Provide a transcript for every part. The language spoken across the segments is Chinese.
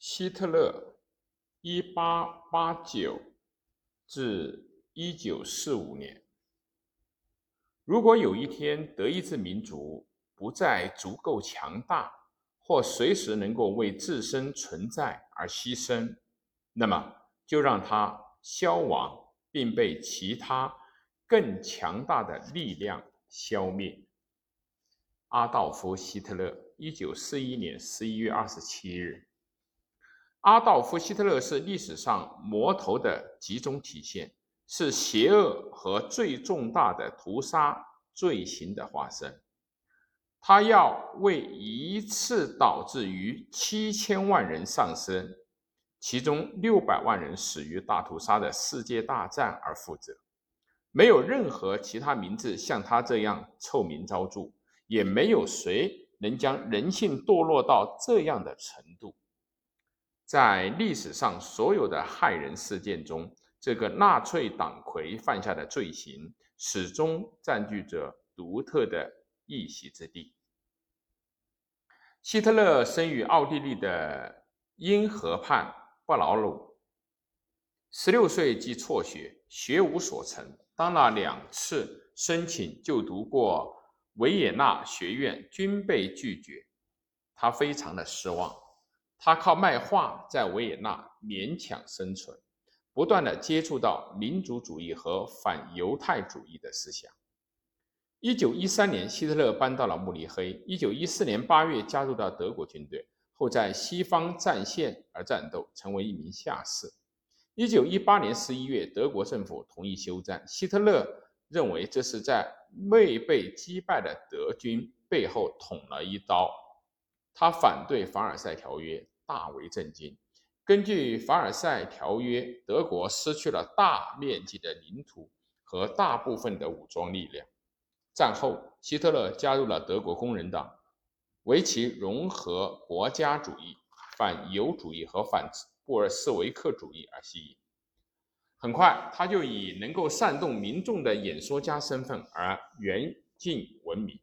希特勒 （1889 至1945年）。如果有一天德意志民族不再足够强大，或随时能够为自身存在而牺牲，那么就让它消亡，并被其他更强大的力量消灭。阿道夫·希特勒，一九四一年十一月二十七日。阿道夫·希特勒是历史上魔头的集中体现，是邪恶和最重大的屠杀罪行的化身。他要为一次导致逾七千万人丧生，其中六百万人死于大屠杀的世界大战而负责。没有任何其他名字像他这样臭名昭著。也没有谁能将人性堕落到这样的程度。在历史上所有的害人事件中，这个纳粹党魁犯下的罪行始终占据着独特的一席之地。希特勒生于奥地利的因河畔布劳鲁，十六岁即辍学，学无所成，当了两次申请就读过。维也纳学院均被拒绝，他非常的失望。他靠卖画在维也纳勉强生存，不断的接触到民族主义和反犹太主义的思想。一九一三年，希特勒搬到了慕尼黑。一九一四年八月，加入到德国军队，后在西方战线而战斗，成为一名下士。一九一八年十一月，德国政府同意休战。希特勒。认为这是在未被击败的德军背后捅了一刀。他反对凡尔赛条约，大为震惊。根据凡尔赛条约，德国失去了大面积的领土和大部分的武装力量。战后，希特勒加入了德国工人党，为其融合国家主义、反犹主义和反布尔什维克主义而吸引。很快，他就以能够煽动民众的演说家身份而远近闻名。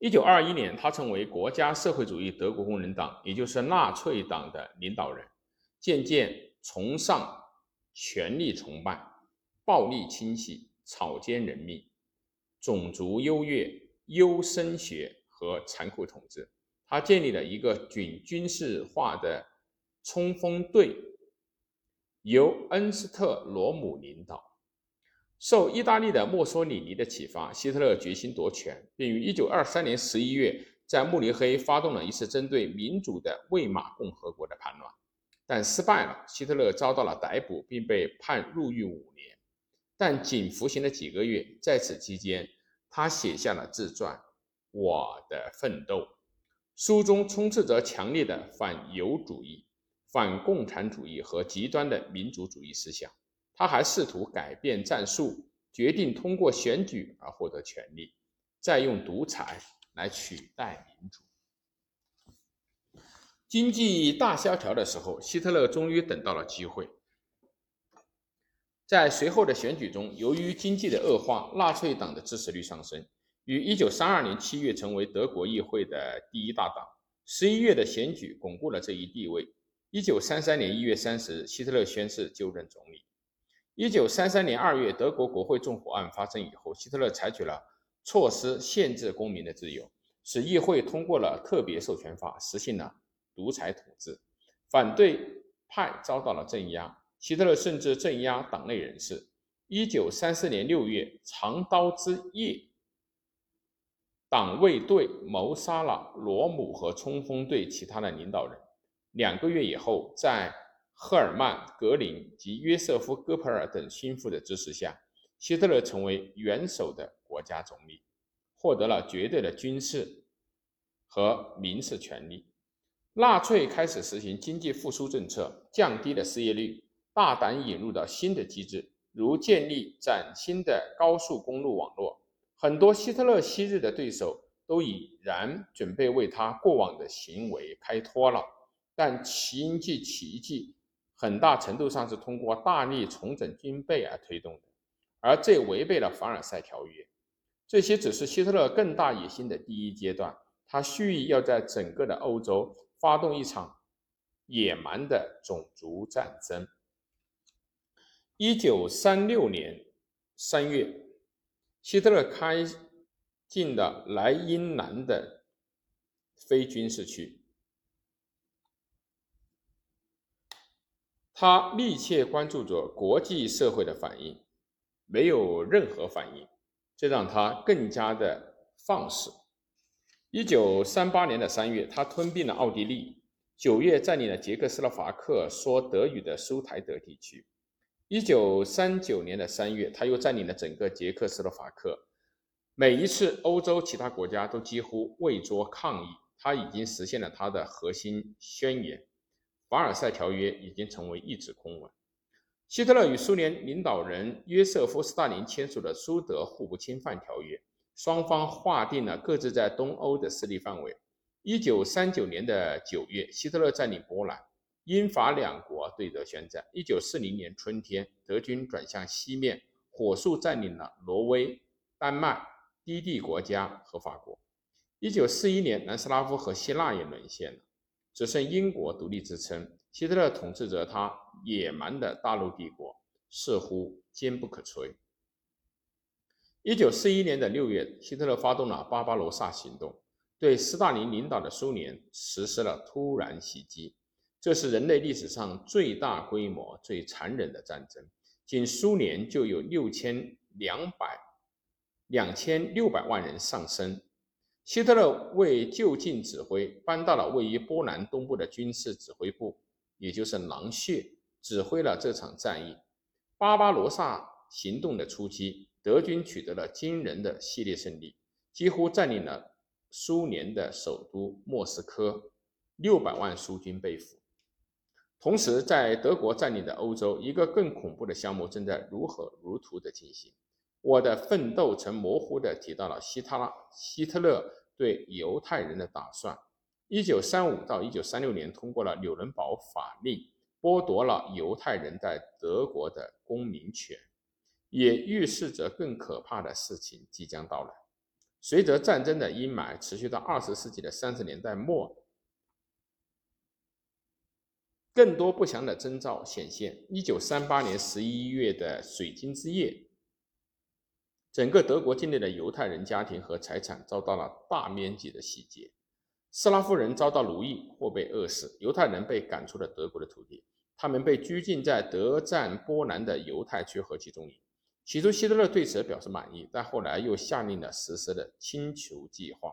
一九二一年，他成为国家社会主义德国工人党，也就是纳粹党的领导人，渐渐崇尚权力崇拜、暴力清洗、草菅人命、种族优越、优生学和残酷统治。他建立了一个军军事化的冲锋队。由恩斯特·罗姆领导，受意大利的墨索里尼的启发，希特勒决心夺权，并于1923年11月在慕尼黑发动了一次针对民主的魏玛共和国的叛乱，但失败了。希特勒遭到了逮捕，并被判入狱五年，但仅服刑了几个月。在此期间，他写下了自传《我的奋斗》，书中充斥着强烈的反犹主义。反共产主义和极端的民族主义思想，他还试图改变战术，决定通过选举而获得权力，再用独裁来取代民主。经济大萧条的时候，希特勒终于等到了机会。在随后的选举中，由于经济的恶化，纳粹党的支持率上升，于1932年7月成为德国议会的第一大党。11月的选举巩固了这一地位。一九三三年一月三十日，希特勒宣誓就任总理。一九三三年二月，德国国会纵火案发生以后，希特勒采取了措施限制公民的自由，使议会通过了特别授权法，实行了独裁统治。反对派遭到了镇压，希特勒甚至镇压党内人士。一九三四年六月，长刀之夜，党卫队谋杀了罗姆和冲锋队其他的领导人。两个月以后，在赫尔曼·格林及约瑟夫·戈培尔等心腹的支持下，希特勒成为元首的国家总理，获得了绝对的军事和民事权利。纳粹开始实行经济复苏政策，降低了失业率，大胆引入了新的机制，如建立崭新的高速公路网络。很多希特勒昔日的对手都已然准备为他过往的行为开脱了。但经济奇迹很大程度上是通过大力重整军备而推动的，而这违背了凡尔赛条约。这些只是希特勒更大野心的第一阶段。他蓄意要在整个的欧洲发动一场野蛮的种族战争。一九三六年三月，希特勒开进了莱茵兰的非军事区，他密切关注着国际社会的反应，没有任何反应，这让他更加的放肆。一九三八年的三月，他吞并了奥地利；九月，占领了捷克斯洛伐克说德语的苏台德地区。一九三九年的三月，他又占领了整个捷克斯洛伐克。每一次，欧洲其他国家都几乎未作抗议。他已经实现了他的核心宣言，《凡尔赛条约》已经成为一纸空文。希特勒与苏联领导人约瑟夫·斯大林签署了苏德互不侵犯条约。双方划定了各自在东欧的势力范围。一九三九年的九月，希特勒占领波兰，英法两国对德宣战。一九四零年春天，德军转向西面，火速占领了挪威、丹麦、低地国家和法国。一九四一年，南斯拉夫和希腊也沦陷了，只剩英国独立支撑。希特勒统治着他野蛮的大陆帝国，似乎坚不可摧。一九四一年的六月，希特勒发动了巴巴罗萨行动，对斯大林领导的苏联实施了突然袭击。这是人类历史上最大规模、最残忍的战争。仅苏联就有六千两百、两千六百万人丧生。希特勒为就近指挥，搬到了位于波兰东部的军事指挥部，也就是狼穴，指挥了这场战役。巴巴罗萨行动的初期。德军取得了惊人的系列胜利，几乎占领了苏联的首都莫斯科，六百万苏军被俘。同时，在德国占领的欧洲，一个更恐怖的项目正在如火如荼地进行。我的奋斗曾模糊地提到了希特拉希特勒对犹太人的打算。一九三五到一九三六年通过了纽伦堡法令，剥夺了犹太人在德国的公民权。也预示着更可怕的事情即将到来。随着战争的阴霾持续到二十世纪的三十年代末，更多不祥的征兆显现。一九三八年十一月的水晶之夜，整个德国境内的犹太人家庭和财产遭到了大面积的洗劫，斯拉夫人遭到奴役或被饿死，犹太人被赶出了德国的土地，他们被拘禁在德占波兰的犹太区和集中营。起初，希特勒对此表示满意，但后来又下令了实施的清除计划，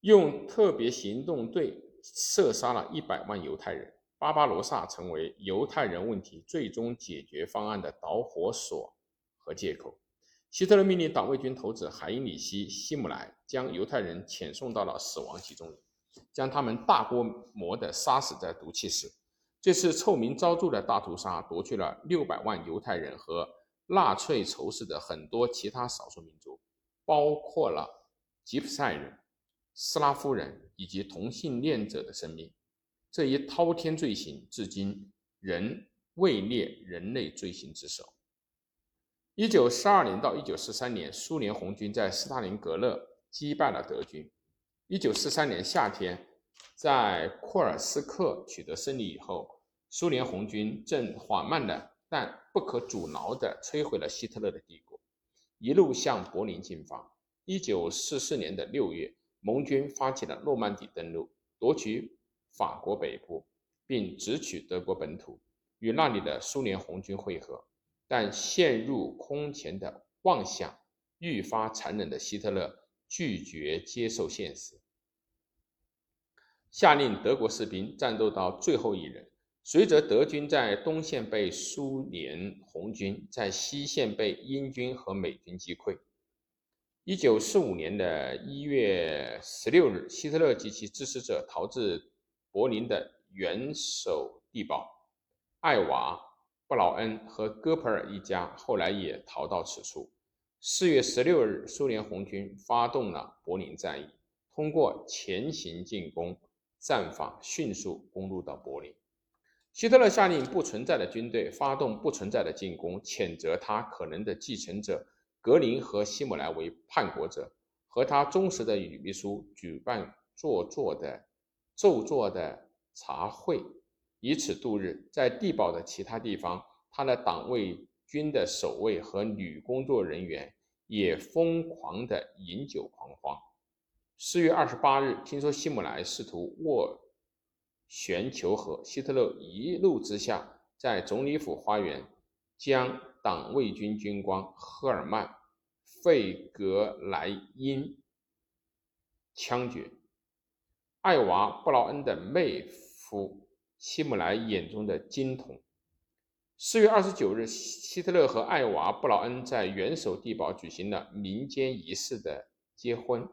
用特别行动队射杀了一百万犹太人。巴巴罗萨成为犹太人问题最终解决方案的导火索和借口。希特勒命令党卫军头子海因里希·希姆莱将犹太人遣送到了死亡集中营，将他们大规模地杀死在毒气室。这次臭名昭著的大屠杀夺去了六百万犹太人和纳粹仇视的很多其他少数民族，包括了吉普赛人、斯拉夫人以及同性恋者的生命。这一滔天罪行至今仍位列人类罪行之首。一九四二年到一九四三年，苏联红军在斯大林格勒击败了德军。一九四三年夏天。在库尔斯克取得胜利以后，苏联红军正缓慢的但不可阻挠地摧毁了希特勒的帝国，一路向柏林进发。一九四四年的六月，盟军发起了诺曼底登陆，夺取法国北部，并直取德国本土，与那里的苏联红军会合。但陷入空前的妄想愈发残忍的希特勒拒绝接受现实。下令德国士兵战斗到最后一人。随着德军在东线被苏联红军，在西线被英军和美军击溃。一九四五年的一月十六日，希特勒及其支持者逃至柏林的元首地堡，艾娃、布劳恩和戈培尔一家后来也逃到此处。四月十六日，苏联红军发动了柏林战役，通过前行进攻。战法迅速攻入到柏林。希特勒下令不存在的军队发动不存在的进攻，谴责他可能的继承者格林和希姆莱为叛国者，和他忠实的女秘书举办做作的、做作的茶会，以此度日。在地堡的其他地方，他的党卫军的守卫和女工作人员也疯狂地饮酒狂欢。四月二十八日，听说希姆莱试图斡旋求和，希特勒一怒之下，在总理府花园将党卫军军官赫尔曼·费格莱因枪决。艾娃·布劳恩的妹夫，希姆莱眼中的金童。四月二十九日，希特勒和艾娃·布劳恩在元首地堡举行了民间仪式的结婚。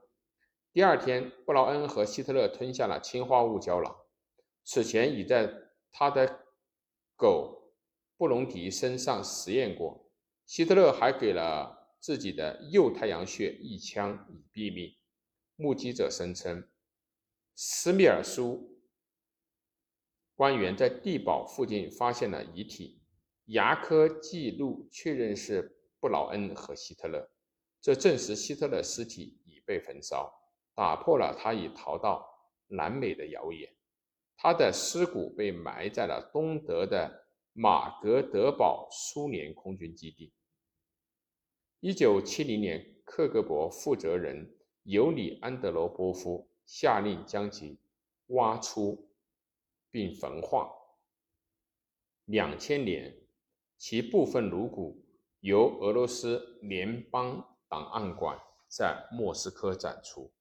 第二天，布劳恩和希特勒吞下了氰化物胶囊，此前已在他的狗布隆迪身上实验过。希特勒还给了自己的右太阳穴一枪以毙命。目击者声称。斯密尔苏官员在地堡附近发现了遗体，牙科记录确认是布劳恩和希特勒，这证实希特勒尸体已被焚烧，打破了他已逃到南美的谣言。他的尸骨被埋在了东德的马格德堡苏联空军基地。一九七零年，克格勃负责人尤里安德罗波夫。下令将其挖出并焚化。两千年，其部分颅骨由俄罗斯联邦档案馆在莫斯科展出。